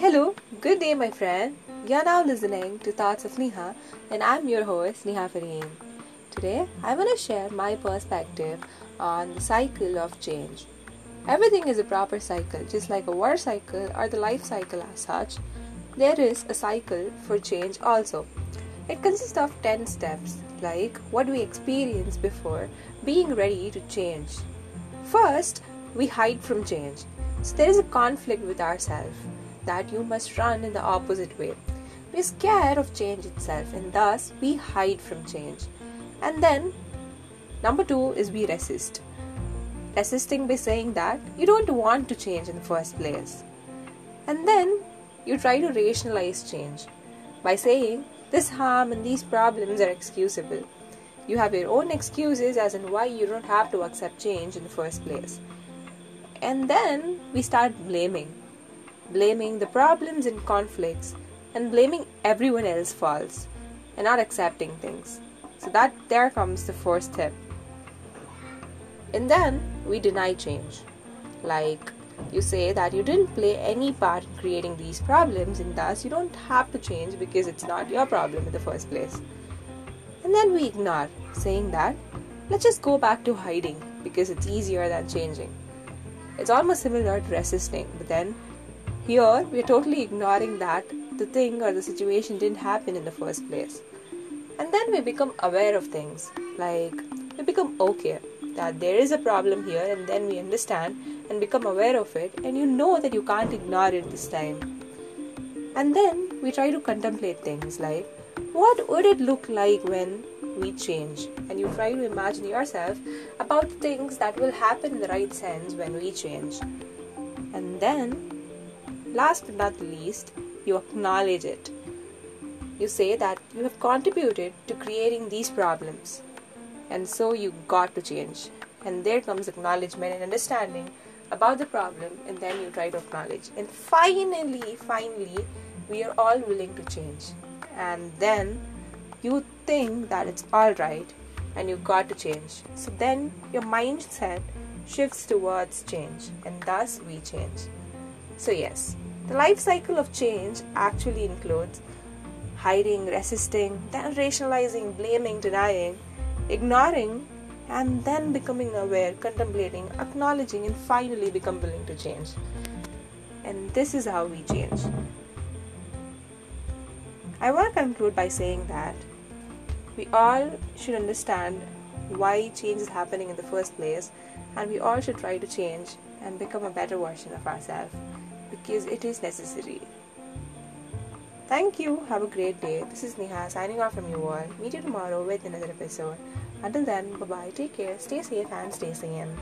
Hello, good day, my friend. You're now listening to Thoughts of Neha, and I'm your host, Neha Fareen. Today, I want to share my perspective on the cycle of change. Everything is a proper cycle, just like a water cycle or the life cycle as such. There is a cycle for change also. It consists of 10 steps, like what we experienced before being ready to change. First, we hide from change. So there is a conflict with ourselves that you must run in the opposite way. We're scared of change itself and thus we hide from change. And then, number two is we resist. Resisting by saying that you don't want to change in the first place. And then you try to rationalize change by saying this harm and these problems are excusable. You have your own excuses as in why you don't have to accept change in the first place. And then we start blaming blaming the problems and conflicts, and blaming everyone else faults, and not accepting things. So that there comes the first step. And then we deny change. Like you say that you didn't play any part in creating these problems, and thus you don't have to change because it's not your problem in the first place. And then we ignore, saying that let's just go back to hiding because it's easier than changing. It's almost similar to resisting, but then here, we are totally ignoring that the thing or the situation didn't happen in the first place. And then we become aware of things, like we become okay that there is a problem here, and then we understand and become aware of it, and you know that you can't ignore it this time. And then we try to contemplate things like what would it look like when we change? And you try to imagine yourself about things that will happen in the right sense when we change. And then Last but not least, you acknowledge it. You say that you have contributed to creating these problems, and so you got to change. And there comes acknowledgement and understanding about the problem, and then you try to acknowledge. And finally, finally, we are all willing to change. And then you think that it's all right, and you got to change. So then your mindset shifts towards change, and thus we change. So, yes, the life cycle of change actually includes hiding, resisting, then rationalizing, blaming, denying, ignoring, and then becoming aware, contemplating, acknowledging, and finally become willing to change. And this is how we change. I want to conclude by saying that we all should understand why change is happening in the first place, and we all should try to change and become a better version of ourselves because it is necessary. Thank you. Have a great day. This is Neha signing off from you all. Meet you tomorrow with another episode. Until then, bye bye. Take care. Stay safe and stay sane.